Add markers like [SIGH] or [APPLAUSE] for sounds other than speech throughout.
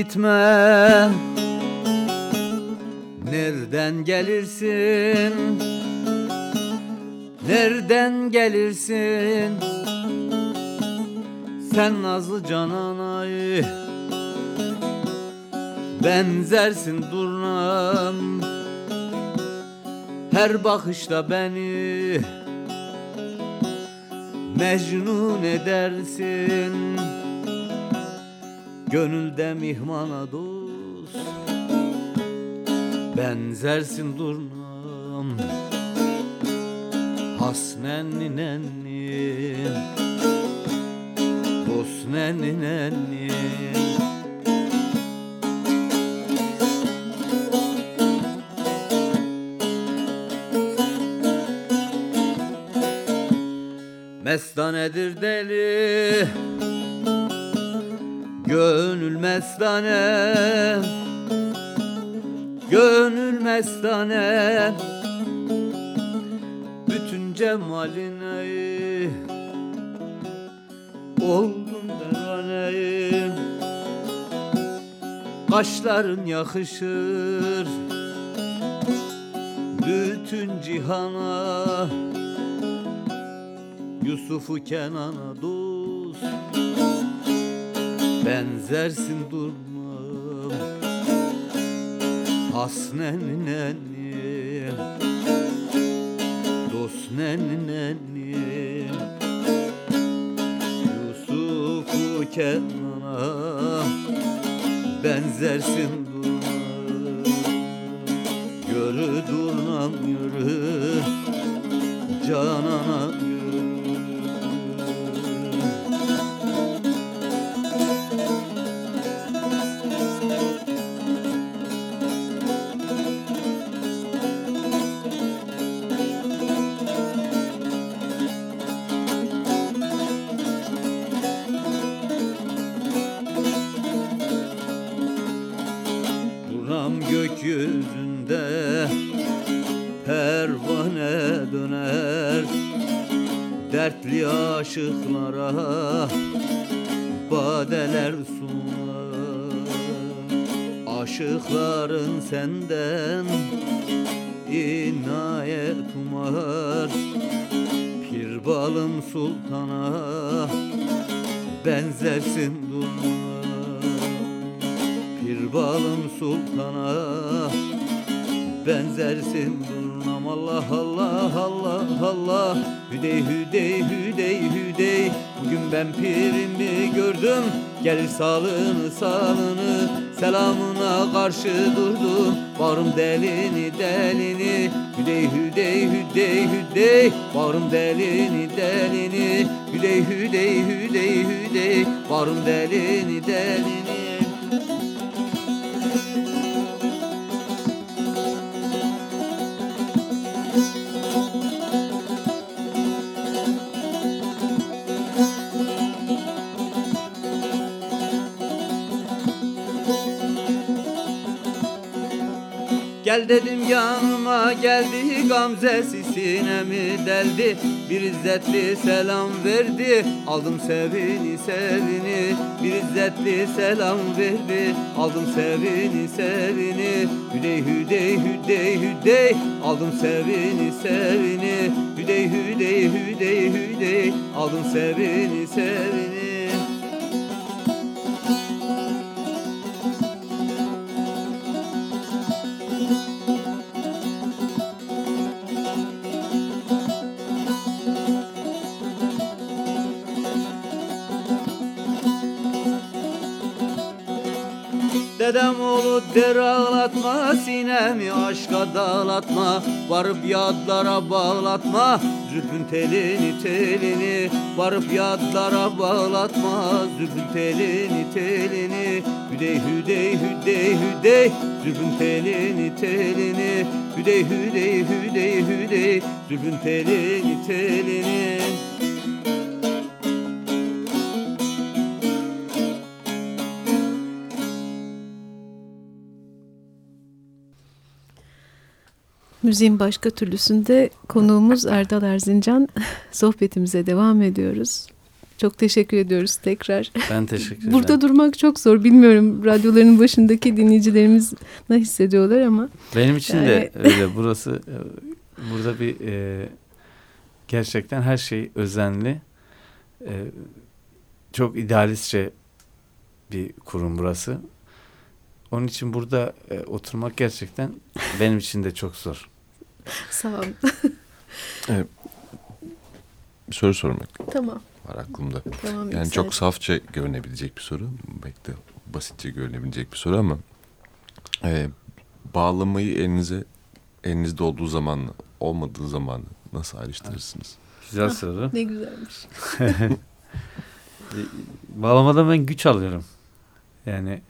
Gitme. Nereden gelirsin? Nereden gelirsin? Sen nazlı cananay Benzersin durnam. Her bakışta beni Mecnun edersin Gönülde mihmana dost. Benzersin durnam. Hasnenni nenni. Dost nenni. Nenni Mestanedir deli Gönül mestane Gönül mestane. Bütün cemaline Oldum derane Kaşların yakışır Bütün cihana. Yusuf'u Kenan'a dost benzersin durmam. Hasnen nenni Dost nenni Yusuf'u Kenan'a Benzersin durmam. Yürü durnam yürü. Canana senden inayet umar Pir balım sultana benzersin durmaz bir balım sultana benzersin durnam Allah Allah Allah Allah. Hüdey hüdey hüdey hüdey. Bugün ben pirimi gördüm. Gelir salını salını Selamına karşı durdum Varım delini delini. Hüdey hüdey hüdey hüdey Varım delini delini. Hüdey hüdey hüdey hüdey Varım delini delini Gel dedim yanıma geldi Gamzesi sinemi deldi? Bir izzetli selam verdi. Aldım sevini sevini. Bir izzetli selam verdi. Aldım sevini sevini. Hüdey hüdey hüdey hüdey. Aldım sevini sevini. Hüdey hüdey hüdey hüdey. Aldım sevini sevini aşka dağlatma Varıp yadlara bağlatma. Zülfün telini telini Varıp yadlara bağlatma. Zülfün telini telini Hüdey hüdey hüdey hüdey. Zülfün telini telini Hüdey hüdey hüdey hüdey. Zülfün telini telini Müziğin başka türlüsünde konuğumuz Erdal Erzincan. [LAUGHS] Sohbetimize devam ediyoruz. Çok teşekkür ediyoruz tekrar. Ben teşekkür ederim. Burada durmak çok zor. Bilmiyorum radyoların başındaki dinleyicilerimiz ne hissediyorlar ama. Benim için yani... de öyle. Burası e, burada bir e, gerçekten her şey özenli. E, çok idealistçe bir kurum burası. Onun için burada e, oturmak gerçekten benim için de çok zor. [LAUGHS] Sağ olun. [LAUGHS] evet. Bir soru sormak. Tamam. Var aklımda. Tamam, yani çok safça görünebilecek bir soru. Belki de basitçe görünebilecek bir soru ama e, bağlamayı elinize elinizde olduğu zamanla olmadığı zamanı nasıl ayrıştırırsınız? Güzel ah, soru. Ne güzelmiş. [LAUGHS] Bağlamada ben güç alıyorum. Yani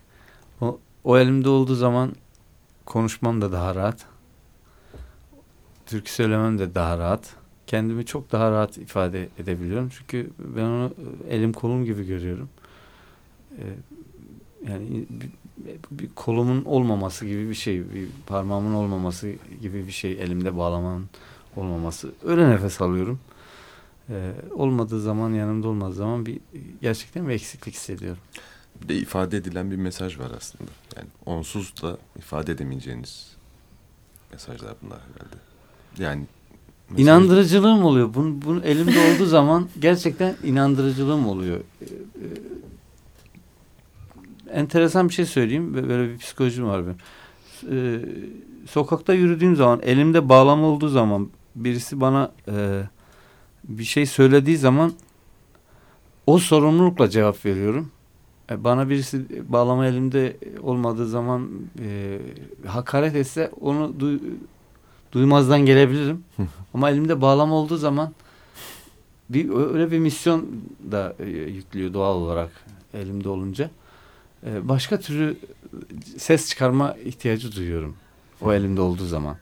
o, elimde olduğu zaman konuşmam da daha rahat. Türkü söylemem de daha rahat. Kendimi çok daha rahat ifade edebiliyorum. Çünkü ben onu elim kolum gibi görüyorum. Ee, yani bir, bir kolumun olmaması gibi bir şey, bir parmağımın olmaması gibi bir şey, elimde bağlamanın olmaması. Öyle nefes alıyorum. Ee, olmadığı zaman, yanımda olmadığı zaman bir gerçekten bir eksiklik hissediyorum. Bir de ifade edilen bir mesaj var aslında. Yani onsuz da ifade edemeyeceğiniz mesajlar bunlar herhalde. Yani mesaj... inandırıcılığım oluyor. Bunun, bunun elimde olduğu [LAUGHS] zaman gerçekten inandırıcılığım oluyor. Ee, e, enteresan bir şey söyleyeyim. Böyle bir psikolojim var benim. Ee, sokakta yürüdüğüm zaman, elimde bağlama olduğu zaman birisi bana e, bir şey söylediği zaman o sorumlulukla cevap veriyorum. E, bana birisi bağlama elimde olmadığı zaman e, hakaret etse onu duy, duymazdan gelebilirim. [LAUGHS] Ama elimde bağlama olduğu zaman bir öyle bir misyon da e, yüklüyor doğal olarak elimde olunca. E, başka türlü ses çıkarma ihtiyacı duyuyorum o elimde olduğu zaman.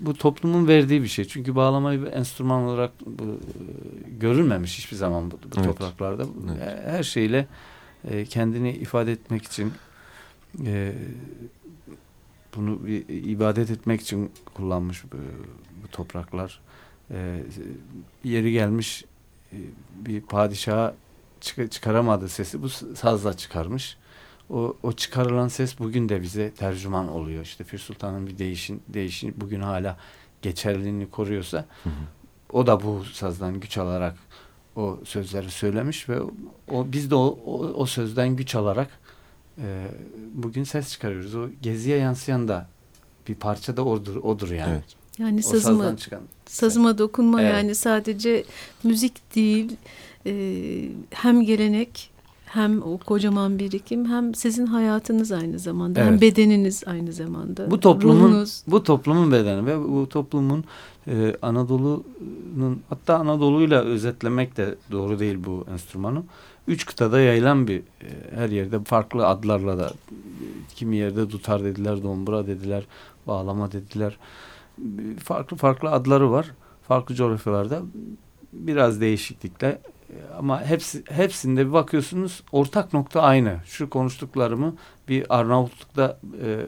Bu toplumun verdiği bir şey. Çünkü bağlamayı bir enstrüman olarak bu, e, görülmemiş hiçbir zaman bu, bu evet. topraklarda. Evet. Her şeyle e, kendini ifade etmek için e, bunu bir ibadet etmek için kullanmış bu, bu topraklar. E, yeri gelmiş e, bir padişaha çık çıkaramadığı sesi bu sazla çıkarmış. O, o çıkarılan ses bugün de bize tercüman oluyor. İşte Pir Sultan'ın bir değişin, değişin bugün hala geçerliliğini koruyorsa hı hı. o da bu sazdan güç alarak o sözleri söylemiş ve o biz de o, o, o sözden güç alarak e, bugün ses çıkarıyoruz. O geziye yansıyan da bir parça da odur, odur yani. Evet. Yani sazıma, çıkan sazıma dokunma evet. yani sadece müzik değil e, hem gelenek hem o kocaman birikim hem sizin hayatınız aynı zamanda evet. hem bedeniniz aynı zamanda. Bu toplumun ruhunuz. bu toplumun bedeni ve bu toplumun e, Anadolu'nun hatta Anadolu'yla özetlemek de doğru değil bu enstrümanı. Üç kıtada yayılan bir e, her yerde farklı adlarla da kimi yerde tutar dediler, dombura dediler, bağlama dediler. Farklı farklı adları var. Farklı coğrafyalarda biraz değişiklikle ama hepsi hepsinde bir bakıyorsunuz ortak nokta aynı. Şu konuştuklarımı bir Arnavutluk'ta e, e,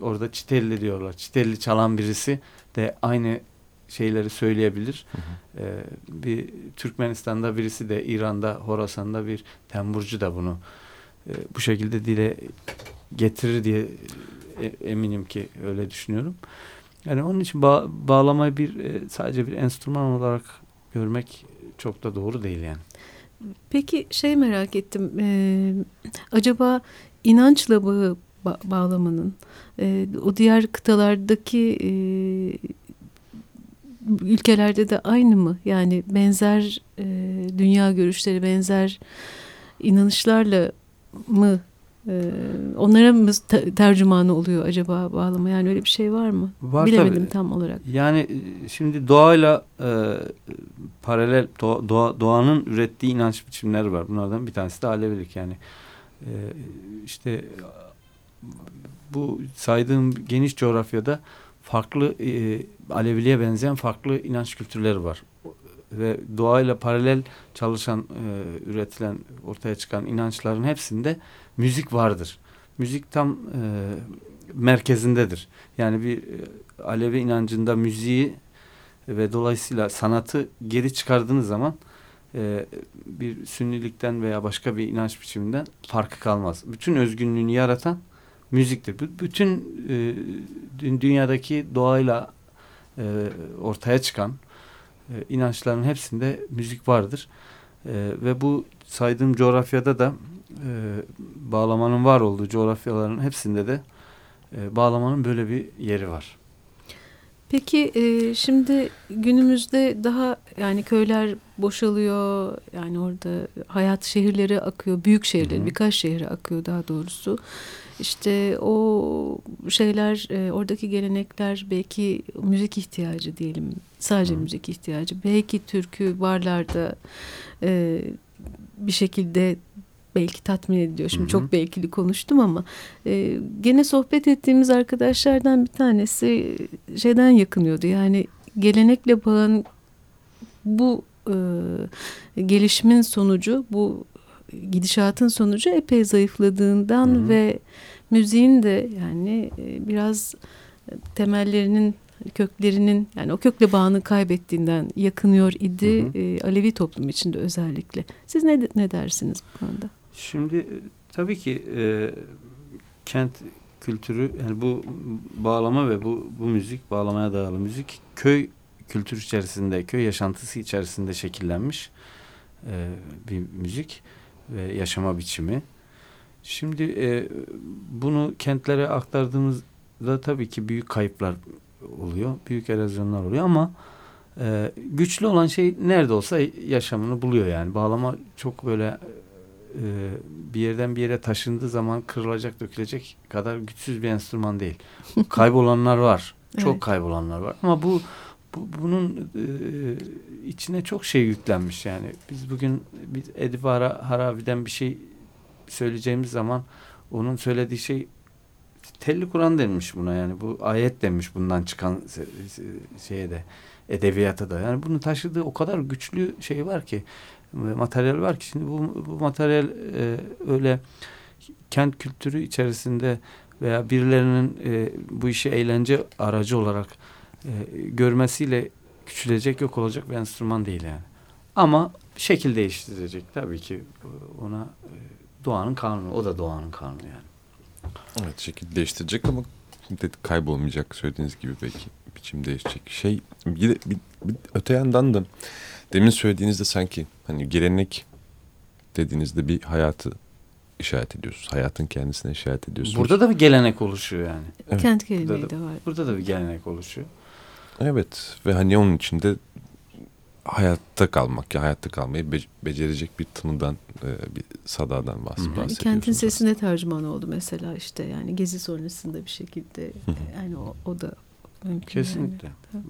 orada Çitelli diyorlar. Çitelli çalan birisi de aynı şeyleri söyleyebilir. Hı hı. E, bir Türkmenistan'da birisi de İran'da, Horasan'da bir temburcu da bunu e, bu şekilde dile getirir diye e, eminim ki öyle düşünüyorum. Yani onun için ba bağlamayı bir e, sadece bir enstrüman olarak görmek çok da doğru değil yani. Peki şey merak ettim. E, acaba inançla bağı ba bağlamanın e, o diğer kıtalardaki e, ülkelerde de aynı mı? Yani benzer e, dünya görüşleri, benzer inanışlarla mı ee, onlara mı tercümanı oluyor acaba bağlama? Yani öyle bir şey var mı? Var Bilemedim tabii. tam olarak. Yani e, şimdi doğayla e, paralel doğa, doğa, doğanın ürettiği inanç biçimleri var. Bunlardan bir tanesi de Alevilik yani. e, işte bu saydığım geniş coğrafyada farklı e, Aleviliğe benzeyen farklı inanç kültürleri var. Ve doğayla paralel çalışan, e, üretilen, ortaya çıkan inançların hepsinde müzik vardır. Müzik tam e, merkezindedir. Yani bir e, Alevi inancında müziği ve dolayısıyla sanatı geri çıkardığınız zaman e, bir sünnilikten veya başka bir inanç biçiminden farkı kalmaz. Bütün özgünlüğünü yaratan müziktir. B bütün e, dünyadaki doğayla e, ortaya çıkan e, inançların hepsinde müzik vardır. E, ve bu saydığım coğrafyada da e, bağlamanın var olduğu coğrafyaların hepsinde de e, bağlamanın böyle bir yeri var. Peki e, şimdi günümüzde daha yani köyler boşalıyor yani orada hayat şehirlere akıyor büyük şehirler birkaç şehre akıyor daha doğrusu. İşte o şeyler e, oradaki gelenekler belki müzik ihtiyacı diyelim sadece Hı. müzik ihtiyacı belki türkü barlarda e, bir şekilde belki tatmin ediyor. Şimdi Hı -hı. çok belkili konuştum ama e, gene sohbet ettiğimiz arkadaşlardan bir tanesi şeyden yakınıyordu. Yani gelenekle bağın bu e, gelişimin sonucu bu gidişatın sonucu epey zayıfladığından Hı -hı. ve müziğin de yani e, biraz temellerinin köklerinin yani o kökle bağını kaybettiğinden yakınıyor idi hı hı. E, Alevi toplum içinde özellikle. Siz ne ne dersiniz bu konuda? Şimdi e, tabii ki e, kent kültürü yani bu bağlama ve bu bu müzik bağlamaya dayalı müzik köy kültür içerisinde köy yaşantısı içerisinde şekillenmiş e, bir müzik ve yaşama biçimi. Şimdi e, bunu kentlere aktardığımızda tabii ki büyük kayıplar oluyor, büyük erozyonlar oluyor ama e, güçlü olan şey nerede olsa yaşamını buluyor yani. Bağlama çok böyle e, bir yerden bir yere taşındığı zaman kırılacak, dökülecek kadar güçsüz bir enstrüman değil. [LAUGHS] Kaybolanlar var. Çok evet. kaybolanlar var. Ama bu, bu bunun e, içine çok şey yüklenmiş yani. Biz bugün bir Edip Haravi'den bir şey söyleyeceğimiz zaman onun söylediği şey telli Kur'an denmiş buna yani. Bu ayet denmiş bundan çıkan şeye de edebiyata da. Yani bunu taşıdığı o kadar güçlü şey var ki materyal var ki şimdi bu, bu materyal e, öyle kent kültürü içerisinde veya birilerinin e, bu işi eğlence aracı olarak e, görmesiyle küçülecek yok olacak bir enstrüman değil yani. Ama şekil değiştirecek tabii ki ona e, doğanın kanunu o da doğanın kanunu yani. Evet şekil değiştirecek ama kaybolmayacak söylediğiniz gibi belki biçim değişecek. Şey bir, bir, bir öte yandan da Demin söylediğinizde sanki hani gelenek dediğinizde bir hayatı işaret ediyorsunuz. Hayatın kendisine işaret ediyorsunuz. Burada da bir gelenek oluşuyor yani. Evet. Kent geleneği burada da, de var. Burada da bir gelenek oluşuyor. Evet ve hani onun içinde hayatta kalmak ya hayatta kalmayı be becerecek bir tınıdan e, bir sadadan bahsediyorsunuz. Yani kentin sesine tercüman oldu mesela işte yani gezi sonrasında bir şekilde yani o, o da mümkün. Kesinlikle. Yani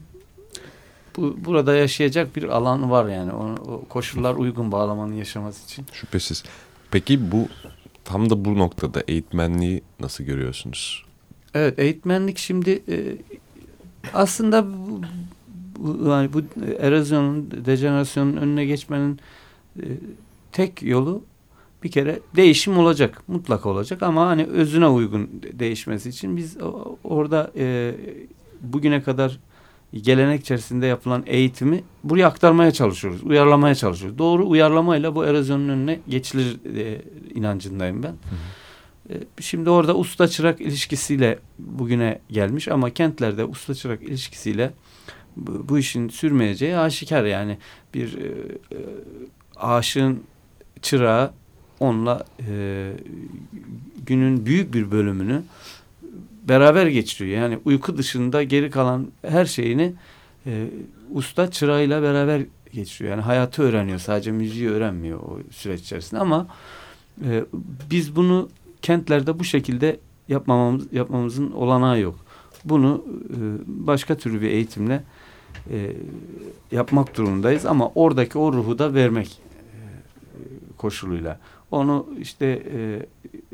bu burada yaşayacak bir alan var yani. O, o koşullar uygun bağlamanın yaşaması için. Şüphesiz. Peki bu tam da bu noktada eğitmenliği nasıl görüyorsunuz? Evet eğitmenlik şimdi e, aslında bu, bu, yani bu erozyonun, dejenerasyonun önüne geçmenin e, tek yolu bir kere değişim olacak. Mutlaka olacak ama hani özüne uygun değişmesi için biz orada e, bugüne kadar gelenek içerisinde yapılan eğitimi buraya aktarmaya çalışıyoruz. Uyarlamaya çalışıyoruz. Doğru uyarlamayla bu erozyonun önüne geçilir e, inancındayım ben. Hı hı. E, şimdi orada usta çırak ilişkisiyle bugüne gelmiş ama kentlerde usta çırak ilişkisiyle bu, işin sürmeyeceği aşikar yani bir e, e, aşığın çırağı onunla e, günün büyük bir bölümünü beraber geçiriyor. Yani uyku dışında geri kalan her şeyini e, usta çırağıyla beraber geçiriyor. Yani hayatı öğreniyor. Sadece müziği öğrenmiyor o süreç içerisinde ama e, biz bunu kentlerde bu şekilde yapmamamız, yapmamızın olanağı yok. Bunu e, başka türlü bir eğitimle e, yapmak durumundayız ama oradaki o ruhu da vermek e, koşuluyla. Onu işte e,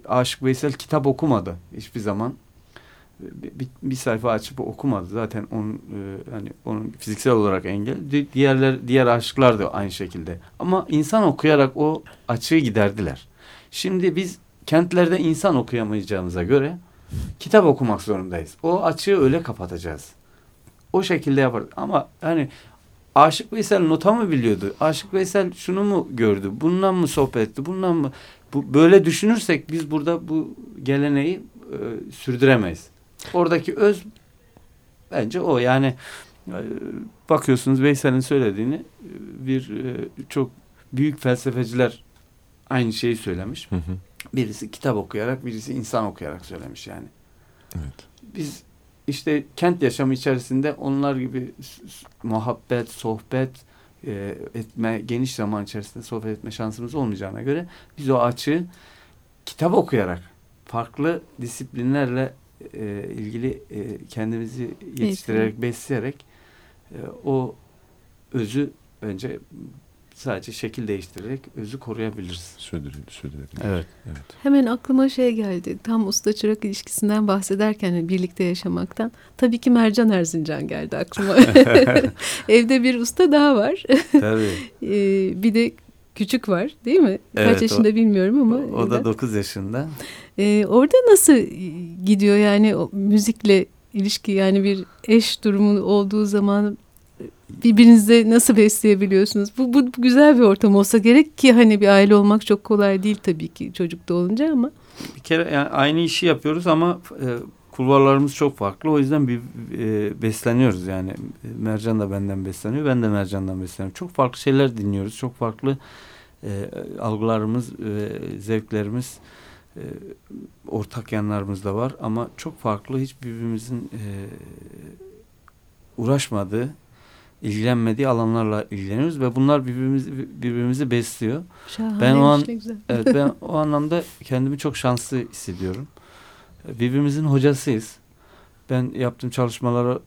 Aşık Veysel kitap okumadı hiçbir zaman. Bir, bir sayfa açıp okumadı. Zaten onun e, hani onun fiziksel olarak engel. Diğerler diğer aşıklar da aynı şekilde. Ama insan okuyarak o açığı giderdiler. Şimdi biz kentlerde insan okuyamayacağımıza göre kitap okumak zorundayız. O açığı öyle kapatacağız. O şekilde yaparız. Ama hani Aşık Veysel nota mı biliyordu? Aşık Veysel şunu mu gördü? Bundan mı sohbet etti? Bundan mı? Bu, böyle düşünürsek biz burada bu geleneği e, sürdüremeyiz. Oradaki öz bence o. Yani e, bakıyorsunuz Veysel'in söylediğini e, bir e, çok büyük felsefeciler aynı şeyi söylemiş. Hı hı. Birisi kitap okuyarak, birisi insan okuyarak söylemiş yani. Evet. Biz işte kent yaşamı içerisinde onlar gibi muhabbet, sohbet e, etme, geniş zaman içerisinde sohbet etme şansımız olmayacağına göre biz o açığı kitap okuyarak, farklı disiplinlerle e, ilgili e, kendimizi yetiştirerek, besleyerek e, o özü bence sadece şekil değiştirerek özü koruyabiliriz. Sürdürülebilir. sürdürülebilir. Evet. evet. Hemen aklıma şey geldi. Tam usta çırak ilişkisinden bahsederken birlikte yaşamaktan. Tabii ki Mercan Erzincan geldi aklıma. [LAUGHS] Evde bir usta daha var. Tabii. [LAUGHS] ee, bir de küçük var değil mi? Evet, Kaç yaşında o, bilmiyorum ama. O, o da 9 yaşında. Ee, orada nasıl gidiyor yani o müzikle ilişki yani bir eş durumu olduğu zaman birbirinize nasıl besleyebiliyorsunuz? Bu, bu, bu güzel bir ortam olsa gerek ki hani bir aile olmak çok kolay değil tabii ki çocukta olunca ama. Bir kere yani aynı işi yapıyoruz ama e, kulvarlarımız çok farklı. O yüzden bir e, besleniyoruz yani. Mercan da benden besleniyor. Ben de Mercan'dan besleniyorum. Çok farklı şeyler dinliyoruz. Çok farklı e, algılarımız ve zevklerimiz e, ortak yanlarımız da var. Ama çok farklı hiç birbirimizin e, uğraşmadığı ilgilenmediği alanlarla ilgileniyoruz ve bunlar birbirimizi birbirimizi besliyor. Şahane ben o an [LAUGHS] evet ben o anlamda kendimi çok şanslı hissediyorum. Birbirimizin hocasıyız. Ben yaptığım çalışmaları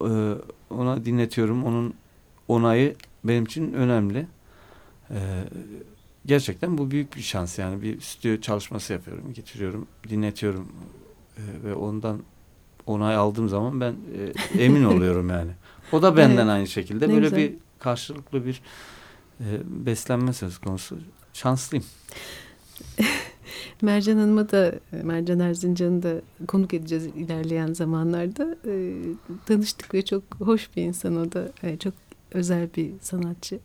e, ona dinletiyorum. Onun onayı benim için önemli. E, gerçekten bu büyük bir şans yani bir stüdyo çalışması yapıyorum, getiriyorum, dinletiyorum e, ve ondan onay aldığım zaman ben emin [LAUGHS] oluyorum yani. O da benden evet. aynı şekilde. Ne Böyle güzel. bir karşılıklı bir e, beslenme söz konusu. Şanslıyım. [LAUGHS] Mercan Hanım'a da Mercan Erzincan'ı da konuk edeceğiz ilerleyen zamanlarda. E, tanıştık ve çok hoş bir insan o da. E, çok özel bir sanatçı.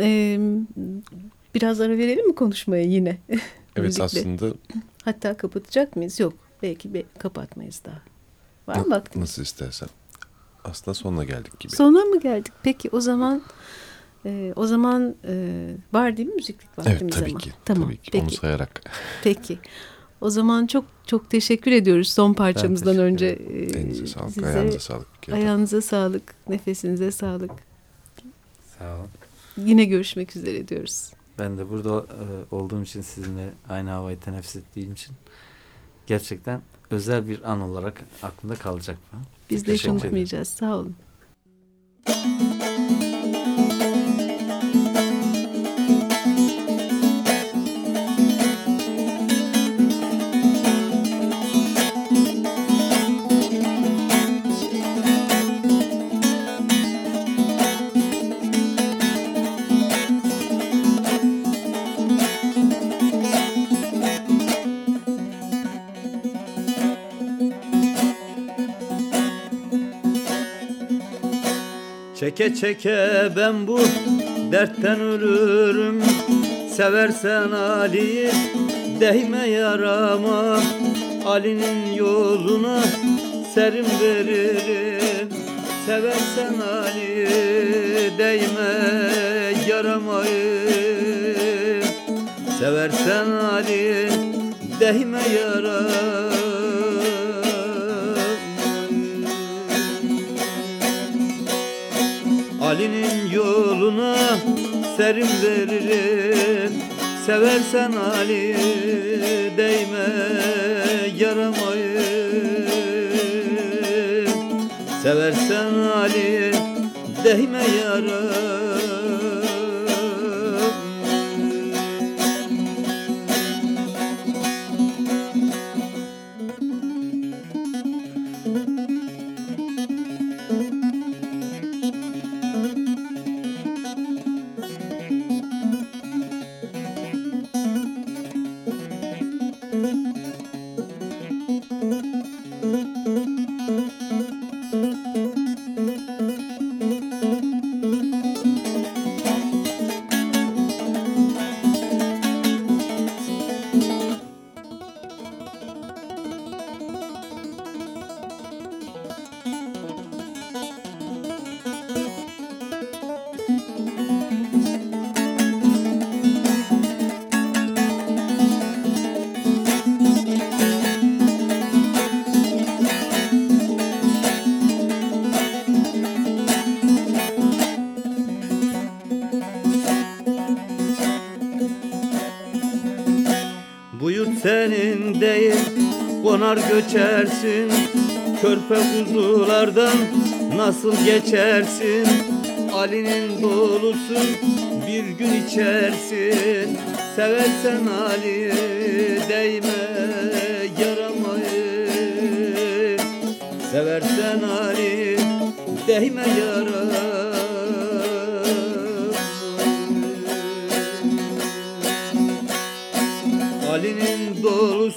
E, biraz ara verelim mi konuşmaya yine? [LAUGHS] Evet aslında. Hatta kapatacak mıyız? Yok. Belki bir kapatmayız daha. Var mı? Nasıl istersen aslında sonuna geldik gibi. Sona mı geldik? Peki o zaman e, o zaman e, var değil mi müziklik vaktimiz evet, tabii ama? Ki, tamam. Tabii ki. Peki. Onu sayarak. Peki. O zaman çok çok teşekkür ediyoruz son parçamızdan önce. E, Elinize sağlık, size, ayağınıza sağlık. Ayağınıza sağlık, nefesinize sağlık. Sağ olun. Yine görüşmek üzere diyoruz. Ben de burada e, olduğum için sizinle aynı havayı teneffüs ettiğim için gerçekten özel bir an olarak aklımda kalacak mı? Biz de hiç unutmayacağız. Sağ olun. Çeke çeke ben bu dertten ölürüm. Seversen Ali'yi değme yarama. Ali'nin yoluna serim veririm. Seversen Ali değme yaramayı. Seversen Ali değme yarama yoluna serim veririm. Seversen Ali değme yaramayı. Seversen Ali değme yaramayı senin değil Konar göçersin. Körpe kuzulardan nasıl geçersin? Ali'nin dolusun bir gün içersin. Seversen Ali değme yaramayı. Seversen Ali değme yaramayı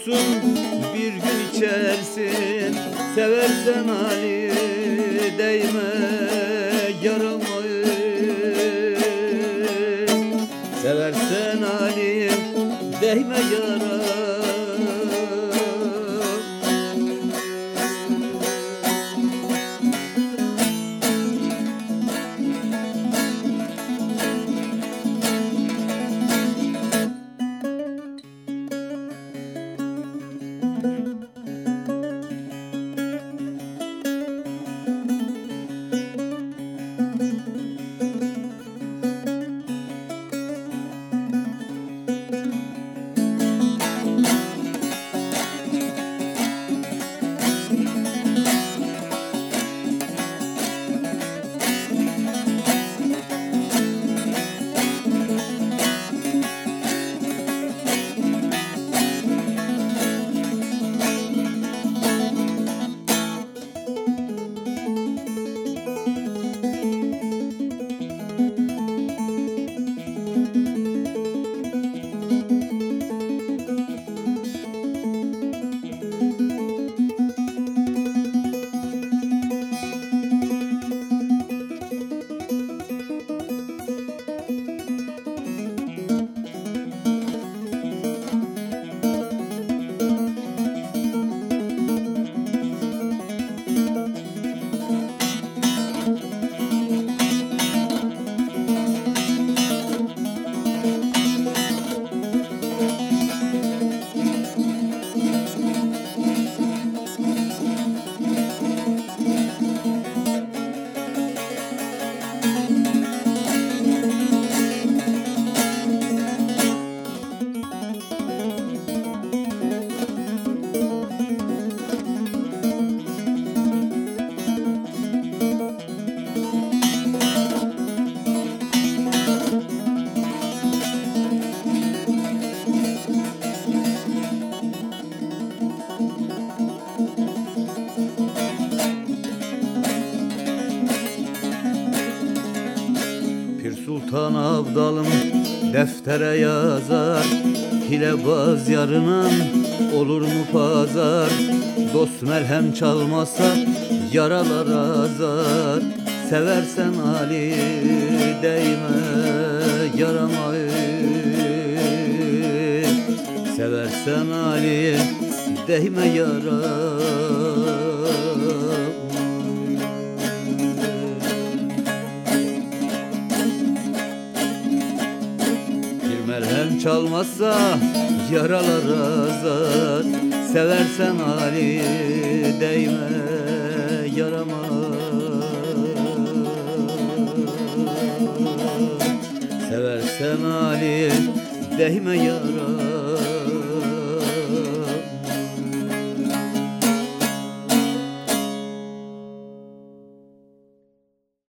dolusun bir gün içersin. Seversen Ali değme yaramayı Seversen Ali değme yaramayı deftere yazar Hilebaz yarınan olur mu pazar? Dost merhem çalmazsa yaralar azar. Seversen Ali değme yaramayı. Seversen Ali değme Bir çalmazsa yaralar azar. Seversen Ali değme yarama. Seversen Ali değme yara